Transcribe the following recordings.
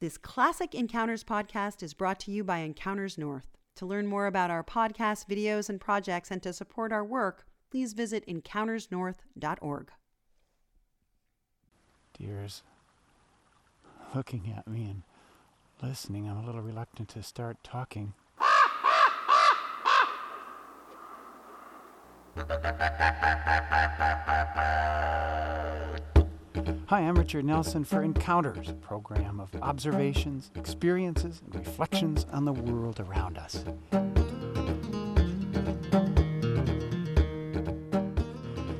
This classic Encounters podcast is brought to you by Encounters North. To learn more about our podcasts, videos, and projects, and to support our work, please visit encountersnorth.org. Deers looking at me and listening. I'm a little reluctant to start talking. Hi, I'm Richard Nelson for Encounters, a program of observations, experiences, and reflections on the world around us.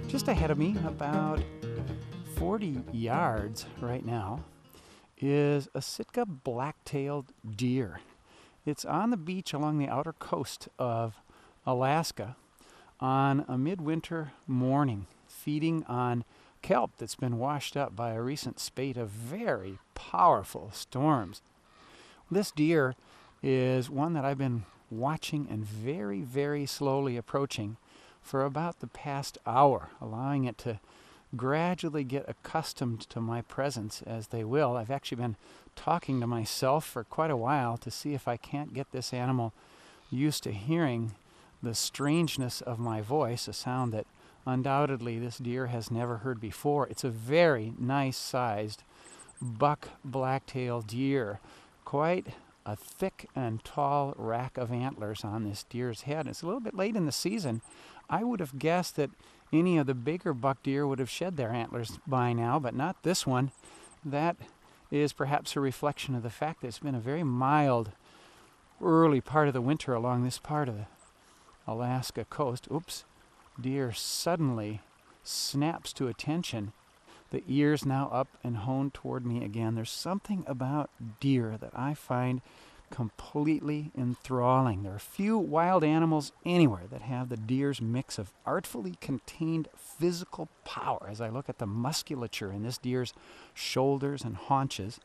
Just ahead of me, about 40 yards right now, is a Sitka black-tailed deer. It's on the beach along the outer coast of Alaska on a midwinter morning, feeding on kelp that's been washed up by a recent spate of very powerful storms. This deer is one that I've been watching and very, very slowly approaching for about the past hour, allowing it to gradually get accustomed to my presence as they will. I've actually been talking to myself for quite a while to see if I can't get this animal used to hearing the strangeness of my voice, a sound that undoubtedly this deer has never heard before. It's a very nice sized buck black-tailed deer. Quite a thick and tall rack of antlers on this deer's head. It's a little bit late in the season. I would have guessed that any of the bigger buck deer would have shed their antlers by now, but not this one. That is perhaps a reflection of the fact that it's been a very mild early part of the winter along this part of the Alaska coast. Oops, deer suddenly snaps to attention. The ears now up and honed toward me again. There's something about deer that I find completely enthralling. There are few wild animals anywhere that have the deer's mix of artfully contained physical power. As I look at the musculature in this deer's shoulders and haunches,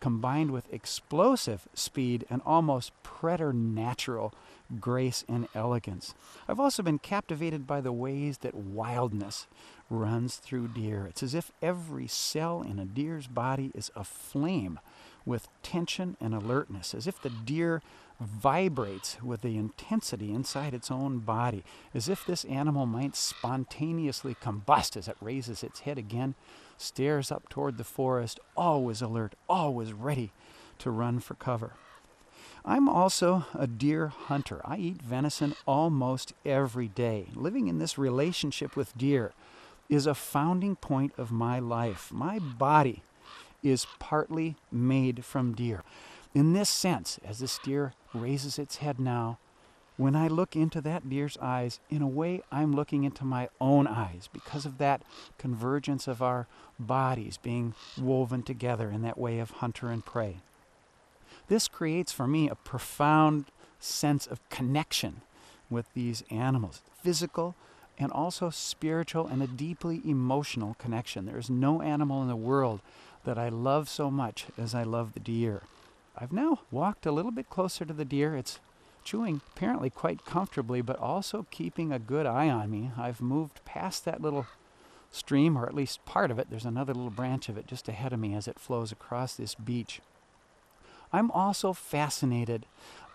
combined with explosive speed and almost preternatural grace and elegance. I've also been captivated by the ways that wildness runs through deer. It's as if every cell in a deer's body is aflame with tension and alertness, as if the deer vibrates with the intensity inside its own body, as if this animal might spontaneously combust as it raises its head again, stares up toward the forest, always alert, always ready to run for cover. I'm also a deer hunter. I eat venison almost every day. Living in this relationship with deer is a founding point of my life. My body is partly made from deer. In this sense, as this deer raises its head now, when I look into that deer's eyes, in a way, I'm looking into my own eyes because of that convergence of our bodies being woven together in that way of hunter and prey. This creates for me a profound sense of connection with these animals, physical and also spiritual and a deeply emotional connection. There is no animal in the world that I love so much as I love the deer. I've now walked a little bit closer to the deer. It's chewing apparently quite comfortably, but also keeping a good eye on me. I've moved past that little stream, or at least part of it. There's another little branch of it just ahead of me as it flows across this beach. I'm also fascinated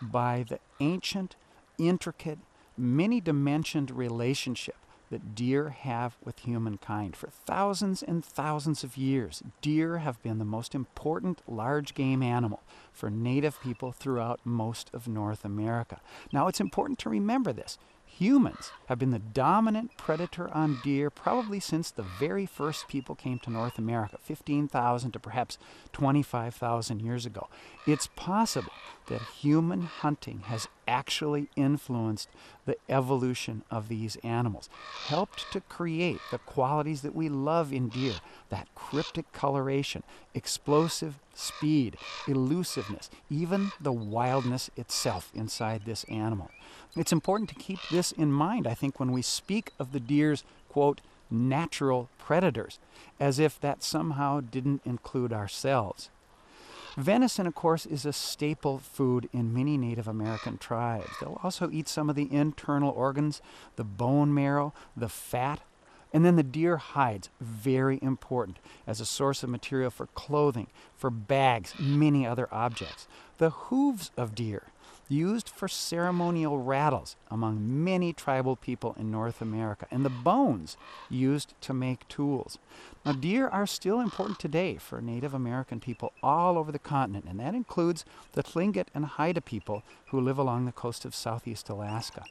by the ancient, intricate, many dimensioned relationship that deer have with humankind. For thousands and thousands of years, deer have been the most important large game animal for native people throughout most of North America. Now, it's important to remember this humans have been the dominant predator on deer probably since the very first people came to North America, 15,000 to perhaps 25,000 years ago. It's possible that human hunting has actually influenced the evolution of these animals, helped to create the qualities that we love in deer that cryptic coloration, explosive speed, elusiveness, even the wildness itself inside this animal. It's important to keep this in mind, I think, when we speak of the deer's, quote, natural predators, as if that somehow didn't include ourselves. Venison, of course, is a staple food in many Native American tribes. They'll also eat some of the internal organs, the bone marrow, the fat, And then the deer hides, very important, as a source of material for clothing, for bags, many other objects. The hooves of deer, used for ceremonial rattles among many tribal people in North America, and the bones used to make tools. Now, deer are still important today for Native American people all over the continent, and that includes the Tlingit and Haida people who live along the coast of southeast Alaska.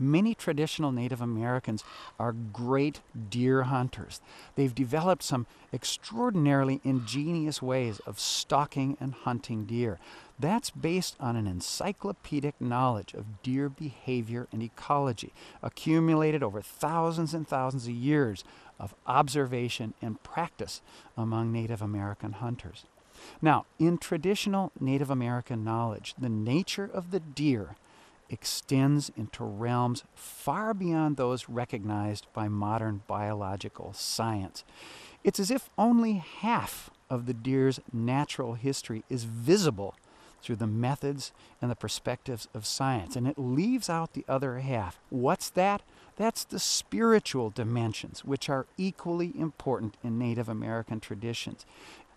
Many traditional Native Americans are great deer hunters. They've developed some extraordinarily ingenious ways of stalking and hunting deer. That's based on an encyclopedic knowledge of deer behavior and ecology, accumulated over thousands and thousands of years of observation and practice among Native American hunters. Now, in traditional Native American knowledge, the nature of the deer extends into realms far beyond those recognized by modern biological science. It's as if only half of the deer's natural history is visible through the methods and the perspectives of science, and it leaves out the other half. What's that? That's the spiritual dimensions, which are equally important in Native American traditions.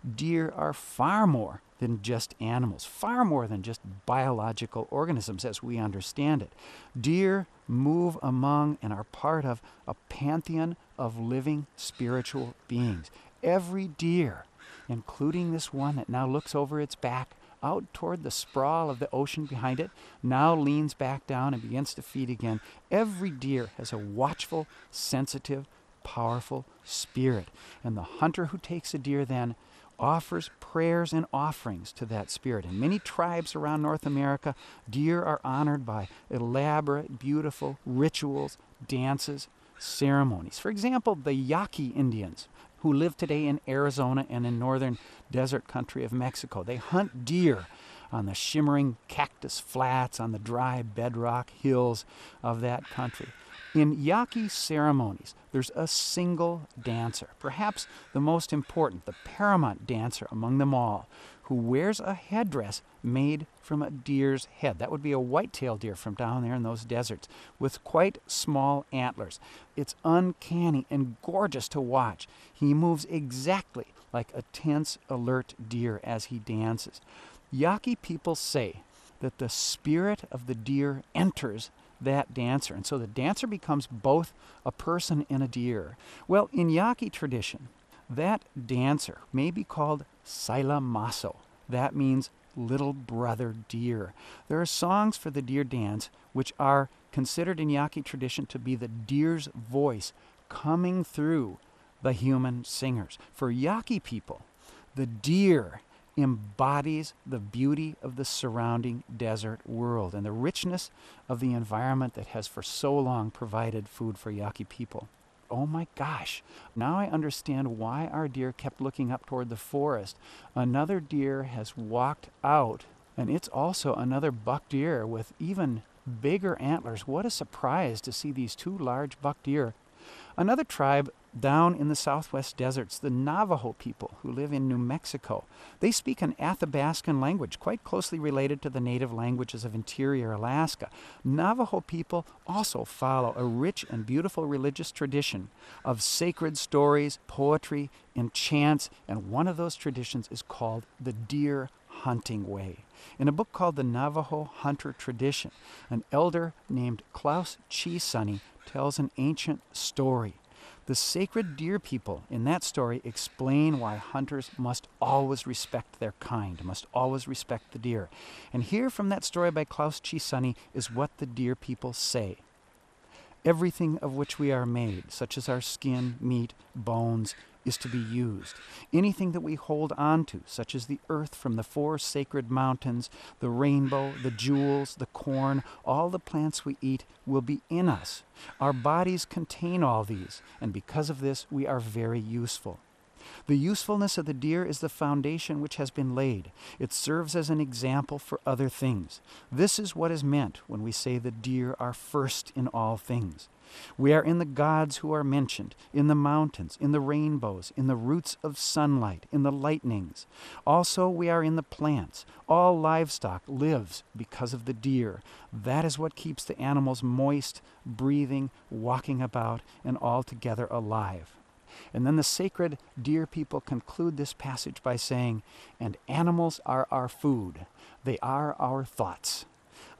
Deer are far more than just animals, far more than just biological organisms as we understand it. Deer move among and are part of a pantheon of living spiritual beings. Every deer, including this one that now looks over its back out toward the sprawl of the ocean behind it, now leans back down and begins to feed again. Every deer has a watchful, sensitive, powerful spirit. And the hunter who takes a deer then offers prayers and offerings to that spirit. And many tribes around North America, deer are honored by elaborate, beautiful rituals, dances, ceremonies. For example, the Yaqui Indians, who live today in Arizona and in northern desert country of Mexico, they hunt deer on the shimmering cactus flats on the dry bedrock hills of that country. In Yaqui ceremonies, there's a single dancer, perhaps the most important, the paramount dancer among them all, who wears a headdress made from a deer's head. That would be a white-tailed deer from down there in those deserts with quite small antlers. It's uncanny and gorgeous to watch. He moves exactly like a tense, alert deer as he dances. Yaqui people say that the spirit of the deer enters that dancer. And so the dancer becomes both a person and a deer. Well, in Yaqui tradition, that dancer may be called Saila Maso. That means little brother deer. There are songs for the deer dance which are considered in Yaqui tradition to be the deer's voice coming through the human singers. For Yaqui people, the deer embodies the beauty of the surrounding desert world and the richness of the environment that has for so long provided food for Yaqui people. Oh my gosh, now I understand why our deer kept looking up toward the forest. Another deer has walked out, and it's also another buck deer with even bigger antlers. What a surprise to see these two large buck deer. Another tribe down in the southwest deserts, the Navajo people who live in New Mexico. They speak an Athabascan language quite closely related to the native languages of interior Alaska. Navajo people also follow a rich and beautiful religious tradition of sacred stories, poetry, and chants, and one of those traditions is called the deer hunting way. In a book called The Navajo Hunter Tradition, an elder named Klaus Chisani tells an ancient story the sacred deer people in that story explain why hunters must always respect their kind, must always respect the deer. And here from that story by Claus Chee Sonny is what the deer people say. Everything of which we are made, such as our skin, meat, bones, is to be used. Anything that we hold on to, such as the earth from the four sacred mountains, the rainbow, the jewels, the corn, all the plants we eat, will be in us. Our bodies contain all these, and because of this, we are very useful. The usefulness of the deer is the foundation which has been laid. It serves as an example for other things. This is what is meant when we say the deer are first in all things. We are in the gods who are mentioned, in the mountains, in the rainbows, in the roots of sunlight, in the lightnings. Also, we are in the plants. All livestock lives because of the deer. That is what keeps the animals moist, breathing, walking about, and altogether alive. And then the sacred deer people conclude this passage by saying, And animals are our food, they are our thoughts.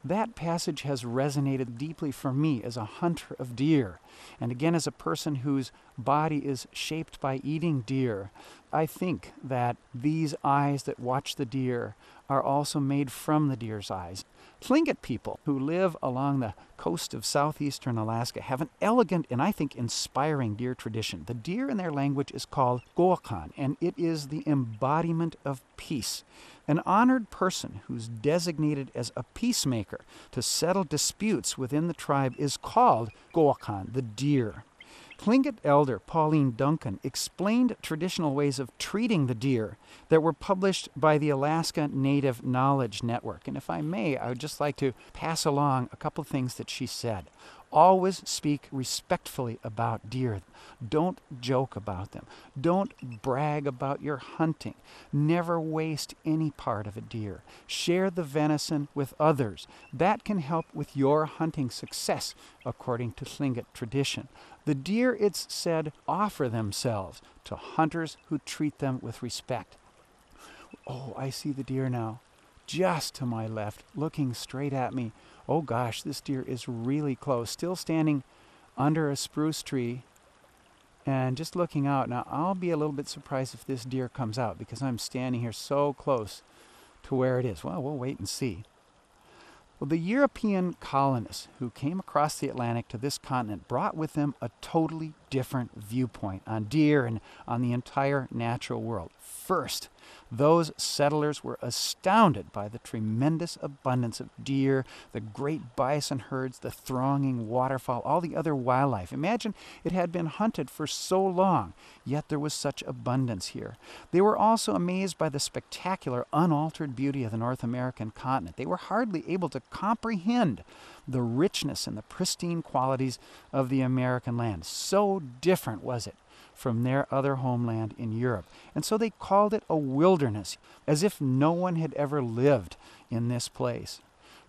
That passage has resonated deeply for me as a hunter of deer, and again as a person whose body is shaped by eating deer. I think that these eyes that watch the deer are also made from the deer's eyes. Tlingit people who live along the coast of southeastern Alaska have an elegant and I think inspiring deer tradition. The deer in their language is called Guwakaan, and it is the embodiment of peace. An honored person who's designated as a peacemaker to settle disputes within the tribe is called Guwakaan, the deer. Tlingit elder Pauline Duncan explained traditional ways of treating the deer that were published by the Alaska Native Knowledge Network. And if I may, I would just like to pass along a couple of things that she said. Always speak respectfully about deer. Don't joke about them. Don't brag about your hunting. Never waste any part of a deer. Share the venison with others. That can help with your hunting success, according to Tlingit tradition. The deer, it's said, offer themselves to hunters who treat them with respect. Oh, I see the deer now, just to my left, looking straight at me. Oh gosh, this deer is really close, still standing under a spruce tree and just looking out. Now, I'll be a little bit surprised if this deer comes out because I'm standing here so close to where it is. Well, we'll wait and see. Well, the European colonists who came across the Atlantic to this continent brought with them a totally different viewpoint on deer and on the entire natural world. First, those settlers were astounded by the tremendous abundance of deer, the great bison herds, the thronging waterfowl, all the other wildlife. Imagine it had been hunted for so long, yet there was such abundance here. They were also amazed by the spectacular, unaltered beauty of the North American continent. They were hardly able to comprehend the richness and the pristine qualities of the American land. So different was it from their other homeland in Europe. And so they called it a wilderness, as if no one had ever lived in this place.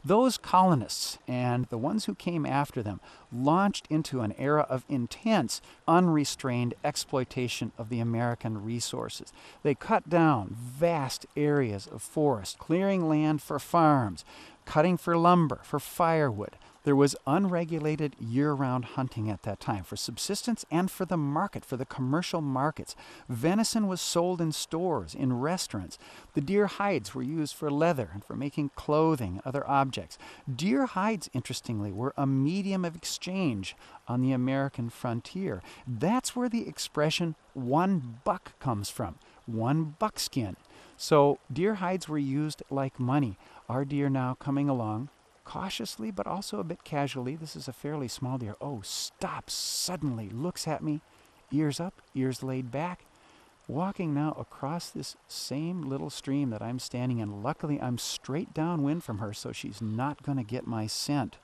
Those colonists and the ones who came after them launched into an era of intense, unrestrained exploitation of the American resources. They cut down vast areas of forest, clearing land for farms, cutting for lumber, for firewood, there was unregulated year round hunting at that time for subsistence and for the market, for the commercial markets. Venison was sold in stores, in restaurants. The deer hides were used for leather and for making clothing, other objects. Deer hides, interestingly, were a medium of exchange on the American frontier. That's where the expression one buck comes from one buckskin. So deer hides were used like money. Our deer now coming along cautiously but also a bit casually. This is a fairly small deer. Oh, stops suddenly, looks at me, ears up, ears laid back, walking now across this same little stream that I'm standing in. Luckily, I'm straight downwind from her, so she's not going to get my scent.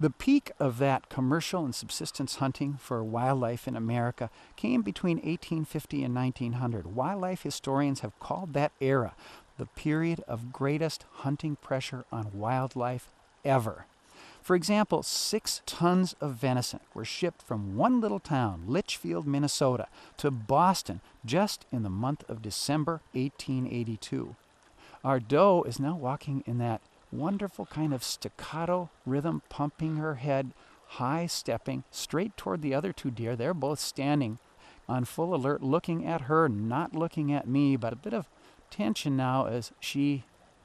The peak of that commercial and subsistence hunting for wildlife in America came between 1850 and 1900. Wildlife historians have called that era the period of greatest hunting pressure on wildlife ever. For example, six tons of venison were shipped from one little town, Litchfield, Minnesota, to Boston just in the month of December 1882. Our doe is now walking in that wonderful kind of staccato rhythm, pumping her head, high stepping straight toward the other two deer. They're both standing on full alert, looking at her, not looking at me, but a bit of tension now as she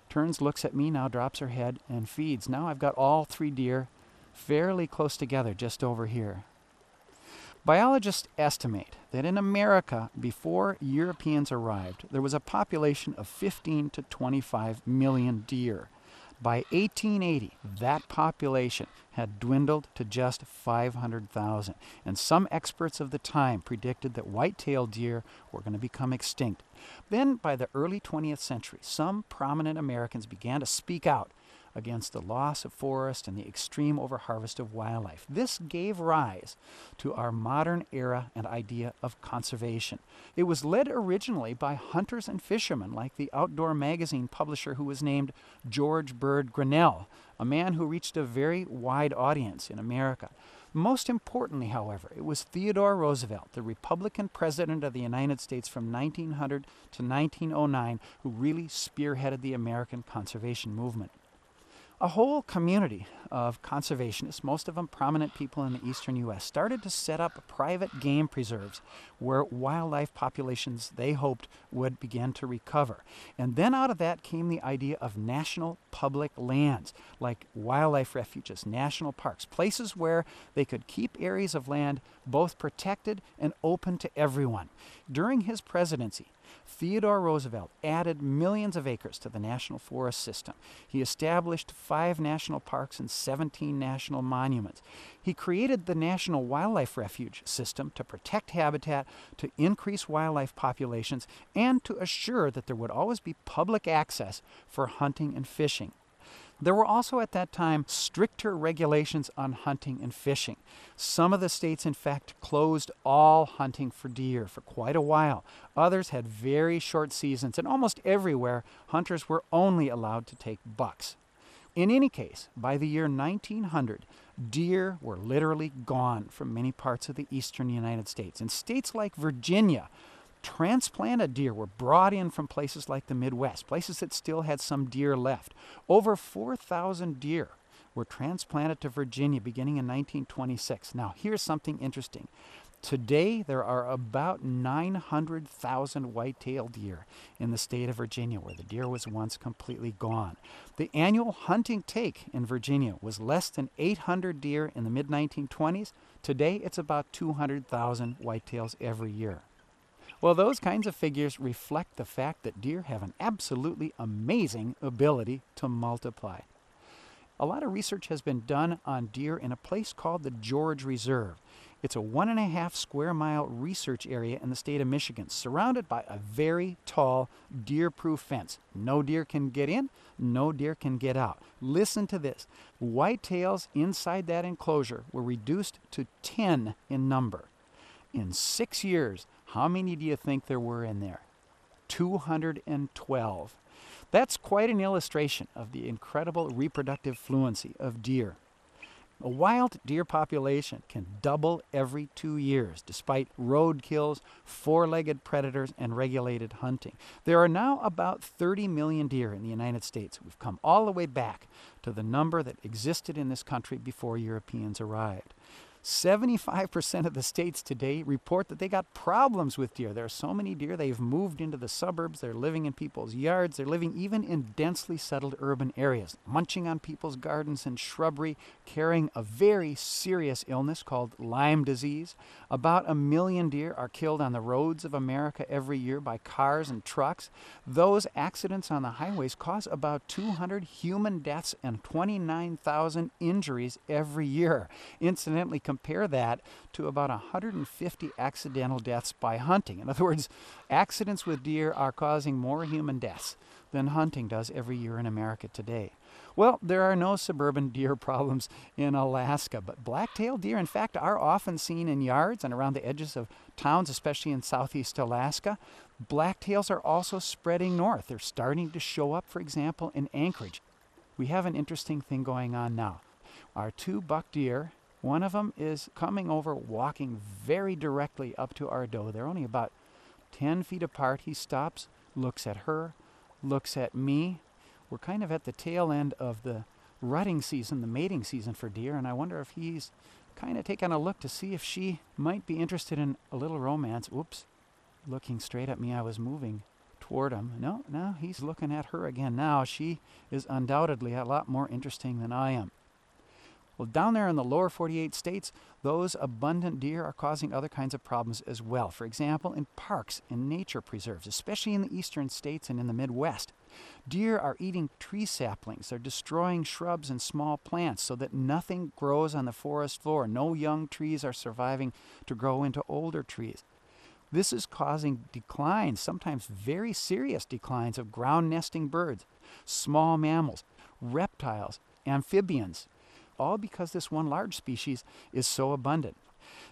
turns, looks at me now, drops her head, and feeds. Now I've got all three deer fairly close together just over here. Biologists estimate that in America, before Europeans arrived, there was a population of 15 to 25 million deer. By 1880, that population had dwindled to just 500,000, and some experts of the time predicted that white-tailed deer were going to become extinct. Then, by the early 20th century, some prominent Americans began to speak out against the loss of forest and the extreme overharvest of wildlife. This gave rise to our modern era and idea of conservation. It was led originally by hunters and fishermen, like the outdoor magazine publisher who was named George Bird Grinnell, a man who reached a very wide audience in America. Most importantly, however, it was Theodore Roosevelt, the Republican President of the United States from 1900 to 1909, who really spearheaded the American conservation movement a whole community of conservationists, most of them prominent people in the eastern U.S., started to set up private game preserves where wildlife populations they hoped would begin to recover. And then out of that came the idea of national public lands, like wildlife refuges, national parks, places where they could keep areas of land both protected and open to everyone. During his presidency, Theodore Roosevelt added millions of acres to the national forest system. He established five national parks and 17 national monuments. He created the National Wildlife Refuge system to protect habitat, to increase wildlife populations, and to assure that there would always be public access for hunting and fishing. There were also at that time stricter regulations on hunting and fishing. Some of the states, in fact, closed all hunting for deer for quite a while. Others had very short seasons, and almost everywhere, hunters were only allowed to take bucks. In any case, by the year 1900, deer were literally gone from many parts of the eastern United States. In states like Virginia, transplanted deer were brought in from places like the Midwest, places that still had some deer left. Over 4,000 deer were transplanted to Virginia beginning in 1926. Now, here's something interesting. Today, there are about 900,000 white-tailed deer in the state of Virginia, where the deer was once completely gone. The annual hunting take in Virginia was less than 800 deer in the mid-1920s. Today, it's about 200,000 whitetails every year. Well, those kinds of figures reflect the fact that deer have an absolutely amazing ability to multiply. A lot of research has been done on deer in a place called the George Reserve. It's a one and a half square mile research area in the state of Michigan, surrounded by a very tall deer proof fence. No deer can get in, no deer can get out. Listen to this whitetails inside that enclosure were reduced to 10 in number. In six years, how many do you think there were in there? 212. That's quite an illustration of the incredible reproductive fluency of deer. A wild deer population can double every two years despite road kills, four legged predators, and regulated hunting. There are now about 30 million deer in the United States. We've come all the way back to the number that existed in this country before Europeans arrived. 75% of the states today report that they got problems with deer. There are so many deer, they've moved into the suburbs, they're living in people's yards, they're living even in densely settled urban areas, munching on people's gardens and shrubbery, carrying a very serious illness called Lyme disease. About a million deer are killed on the roads of America every year by cars and trucks. Those accidents on the highways cause about 200 human deaths and 29,000 injuries every year. Incidentally, compare that to about 150 accidental deaths by hunting. In other words, accidents with deer are causing more human deaths than hunting does every year in America today. Well, there are no suburban deer problems in Alaska, but black-tailed deer, in fact, are often seen in yards and around the edges of towns, especially in southeast Alaska. Blacktails are also spreading north. They're starting to show up, for example, in Anchorage. We have an interesting thing going on now. Our two buck deer one of them is coming over, walking very directly up to our doe. They're only about 10 feet apart. He stops, looks at her, looks at me. We're kind of at the tail end of the rutting season, the mating season for deer, and I wonder if he's kind of taking a look to see if she might be interested in a little romance. Oops, looking straight at me, I was moving toward him. No, no, he's looking at her again now. She is undoubtedly a lot more interesting than I am. Well, down there in the lower 48 states, those abundant deer are causing other kinds of problems as well. For example, in parks and nature preserves, especially in the eastern states and in the Midwest. Deer are eating tree saplings. They're destroying shrubs and small plants so that nothing grows on the forest floor. No young trees are surviving to grow into older trees. This is causing declines, sometimes very serious declines, of ground nesting birds, small mammals, reptiles, amphibians, all because this one large species is so abundant.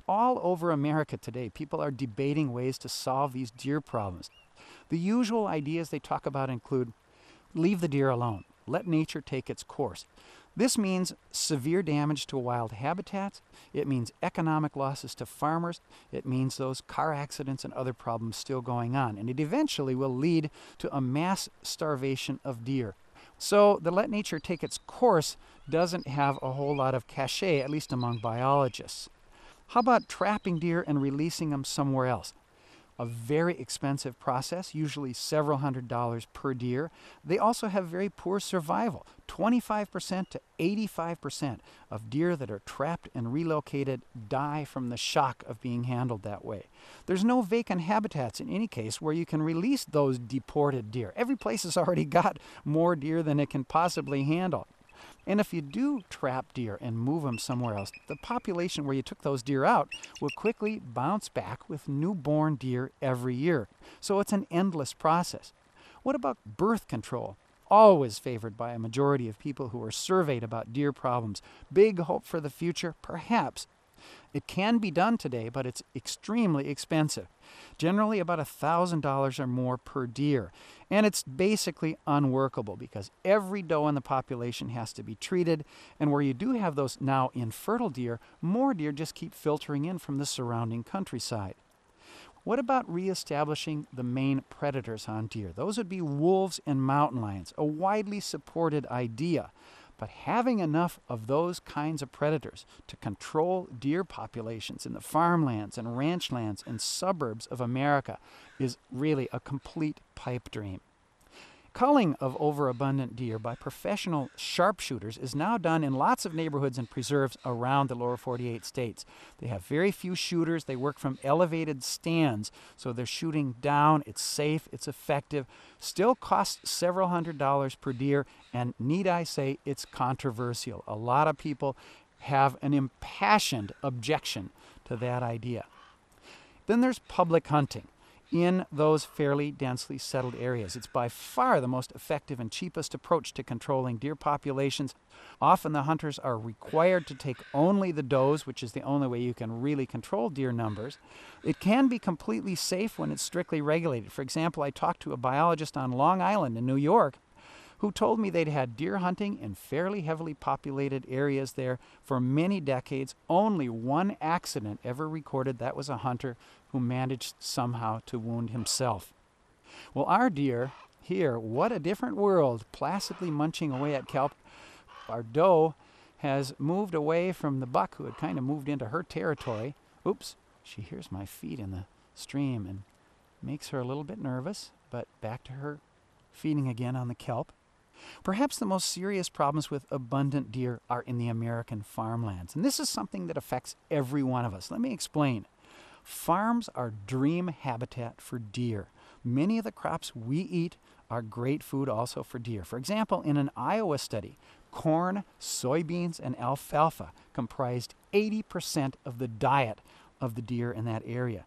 All over America today, people are debating ways to solve these deer problems. The usual ideas they talk about include leave the deer alone, let nature take its course. This means severe damage to wild habitats. It means economic losses to farmers. It means those car accidents and other problems still going on. And it eventually will lead to a mass starvation of deer. So the let nature take its course doesn't have a whole lot of cachet, at least among biologists. How about trapping deer and releasing them somewhere else? A very expensive process, usually several hundred dollars per deer. They also have very poor survival. 25% to 85% of deer that are trapped and relocated die from the shock of being handled that way. There's no vacant habitats in any case where you can release those deported deer. Every place has already got more deer than it can possibly handle. And if you do trap deer and move them somewhere else, the population where you took those deer out will quickly bounce back with newborn deer every year. So it's an endless process. What about birth control? Always favored by a majority of people who are surveyed about deer problems. Big hope for the future? Perhaps. It can be done today, but it's extremely expensive. Generally, about $1,000 or more per deer. And it's basically unworkable because every doe in the population has to be treated. And where you do have those now infertile deer, more deer just keep filtering in from the surrounding countryside. What about reestablishing the main predators on deer? Those would be wolves and mountain lions, a widely supported idea. But having enough of those kinds of predators to control deer populations in the farmlands and ranchlands and suburbs of America is really a complete pipe dream. Culling of overabundant deer by professional sharpshooters is now done in lots of neighborhoods and preserves around the lower 48 states. They have very few shooters. They work from elevated stands, so they're shooting down. It's safe, it's effective, still costs several hundred dollars per deer, and need I say, it's controversial. A lot of people have an impassioned objection to that idea. Then there's public hunting in those fairly densely settled areas. It's by far the most effective and cheapest approach to controlling deer populations. Often the hunters are required to take only the does, which is the only way you can really control deer numbers. It can be completely safe when it's strictly regulated. For example, I talked to a biologist on Long Island in New York who told me they'd had deer hunting in fairly heavily populated areas there for many decades. Only one accident ever recorded. That was a hunter who managed somehow to wound himself. Well, our deer here, what a different world, placidly munching away at kelp. Our doe has moved away from the buck who had kind of moved into her territory. Oops, she hears my feet in the stream and makes her a little bit nervous, but back to her feeding again on the kelp. Perhaps the most serious problems with abundant deer are in the American farmlands, and this is something that affects every one of us. Let me explain. Farms are dream habitat for deer. Many of the crops we eat are great food also for deer. For example, in an Iowa study, corn, soybeans, and alfalfa comprised 80% of the diet of the deer in that area.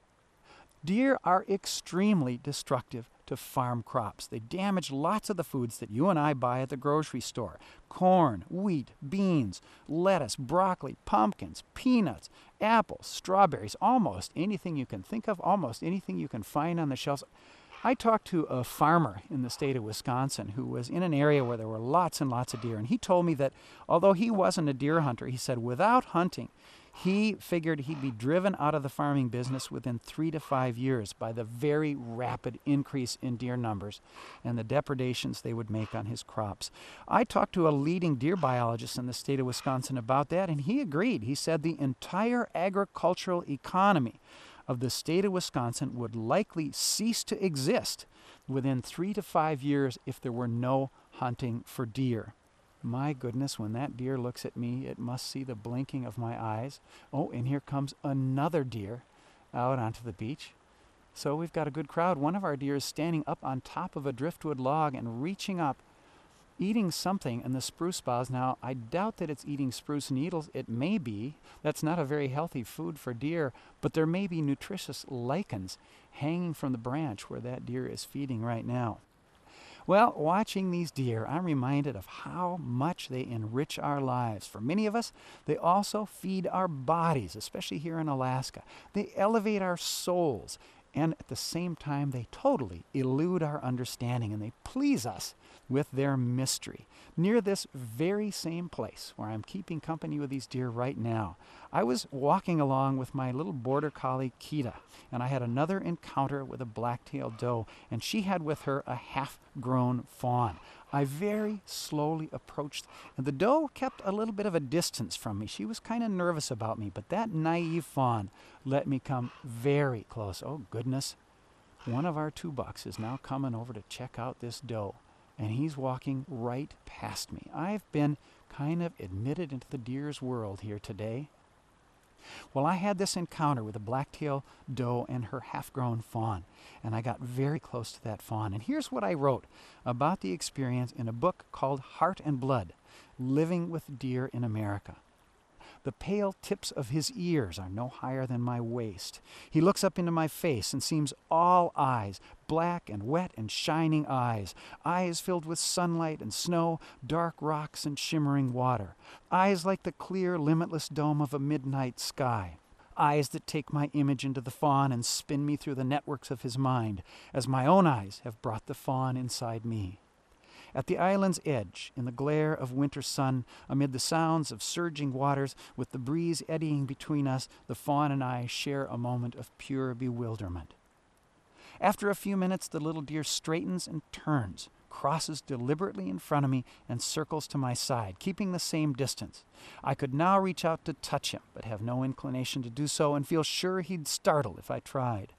Deer are extremely destructive to farm crops. They damage lots of the foods that you and I buy at the grocery store corn, wheat, beans, lettuce, broccoli, pumpkins, peanuts, apples, strawberries, almost anything you can think of, almost anything you can find on the shelves. I talked to a farmer in the state of Wisconsin who was in an area where there were lots and lots of deer, and he told me that although he wasn't a deer hunter, he said without hunting, he figured he'd be driven out of the farming business within three to five years by the very rapid increase in deer numbers and the depredations they would make on his crops. I talked to a leading deer biologist in the state of Wisconsin about that, and he agreed. He said the entire agricultural economy of the state of Wisconsin would likely cease to exist within three to five years if there were no hunting for deer. My goodness, when that deer looks at me, it must see the blinking of my eyes. Oh, and here comes another deer out onto the beach. So we've got a good crowd. One of our deer is standing up on top of a driftwood log and reaching up, eating something in the spruce boughs. Now, I doubt that it's eating spruce needles. It may be. That's not a very healthy food for deer, but there may be nutritious lichens hanging from the branch where that deer is feeding right now. Well, watching these deer, I'm reminded of how much they enrich our lives. For many of us, they also feed our bodies, especially here in Alaska. They elevate our souls, and at the same time, they totally elude our understanding and they please us with their mystery. Near this very same place where I'm keeping company with these deer right now, I was walking along with my little border collie Kita, and I had another encounter with a black-tailed doe, and she had with her a half-grown fawn. I very slowly approached, and the doe kept a little bit of a distance from me. She was kind of nervous about me, but that naive fawn let me come very close. Oh, goodness. One of our two bucks is now coming over to check out this doe, and he's walking right past me. I've been kind of admitted into the deer's world here today. Well, I had this encounter with a black-tailed doe and her half-grown fawn, and I got very close to that fawn. And here's what I wrote about the experience in a book called Heart and Blood: Living with Deer in America. The pale tips of his ears are no higher than my waist. He looks up into my face and seems all eyes, black and wet and shining eyes, eyes filled with sunlight and snow, dark rocks and shimmering water, eyes like the clear, limitless dome of a midnight sky. Eyes that take my image into the fawn and spin me through the networks of his mind, as my own eyes have brought the fawn inside me. At the island's edge, in the glare of winter sun, amid the sounds of surging waters, with the breeze eddying between us, the fawn and I share a moment of pure bewilderment. After a few minutes, the little deer straightens and turns, crosses deliberately in front of me, and circles to my side, keeping the same distance. I could now reach out to touch him, but have no inclination to do so, and feel sure he'd startle if I tried.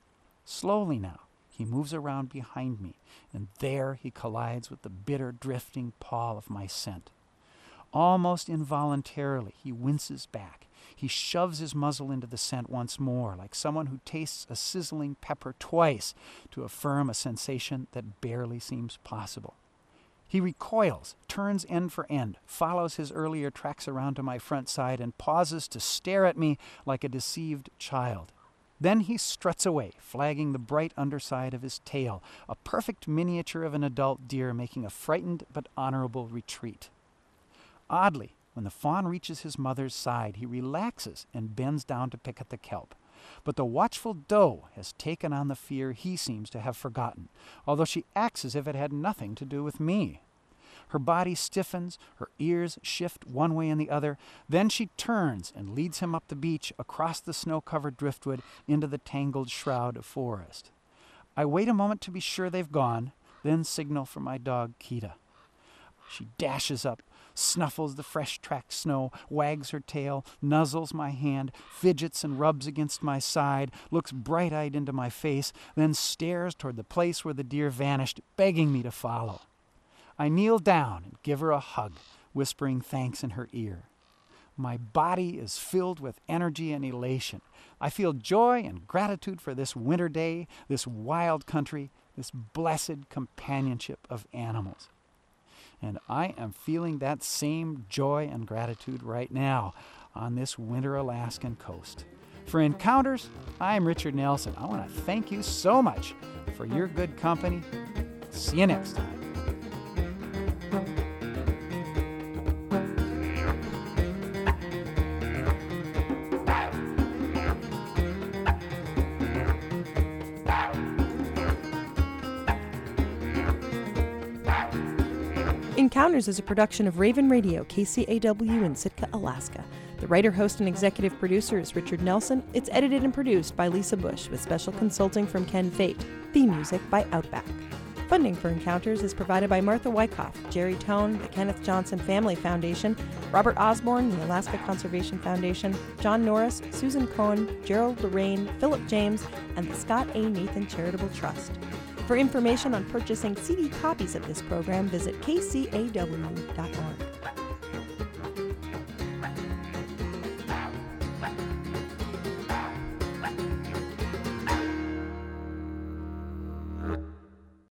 Slowly now, he moves around behind me, and there he collides with the bitter, drifting pall of my scent. Almost involuntarily, he winces back. He shoves his muzzle into the scent once more, like someone who tastes a sizzling pepper twice to affirm a sensation that barely seems possible. He recoils, turns end for end, follows his earlier tracks around to my front side, and pauses to stare at me like a deceived child. Then he struts away, flagging the bright underside of his tail, a perfect miniature of an adult deer making a frightened but honorable retreat. Oddly, when the fawn reaches his mother's side, he relaxes and bends down to pick at the kelp. But the watchful doe has taken on the fear he seems to have forgotten, although she acts as if it had nothing to do with me. Her body stiffens, her ears shift one way and the other. Then she turns and leads him up the beach, across the snow covered driftwood, into the tangled shroud of forest. I wait a moment to be sure they've gone, then signal for my dog, Kita. She dashes up, snuffles the fresh tracked snow, wags her tail, nuzzles my hand, fidgets and rubs against my side, looks bright eyed into my face, then stares toward the place where the deer vanished, begging me to follow. I kneel down and give her a hug, whispering thanks in her ear. My body is filled with energy and elation. I feel joy and gratitude for this winter day, this wild country, this blessed companionship of animals. And I am feeling that same joy and gratitude right now on this winter Alaskan coast. For Encounters, I'm Richard Nelson. I want to thank you so much for your good company. See you next time. Encounters is a production of Raven Radio, KCAW in Sitka, Alaska. The writer, host, and executive producer is Richard Nelson. It's edited and produced by Lisa Bush with special consulting from Ken Fate. Theme music by Outback. Funding for Encounters is provided by Martha Wyckoff, Jerry Tone, the Kenneth Johnson Family Foundation, Robert Osborne, the Alaska Conservation Foundation, John Norris, Susan Cohen, Gerald Lorraine, Philip James, and the Scott A. Nathan Charitable Trust. For information on purchasing CD copies of this program, visit kcaw.org.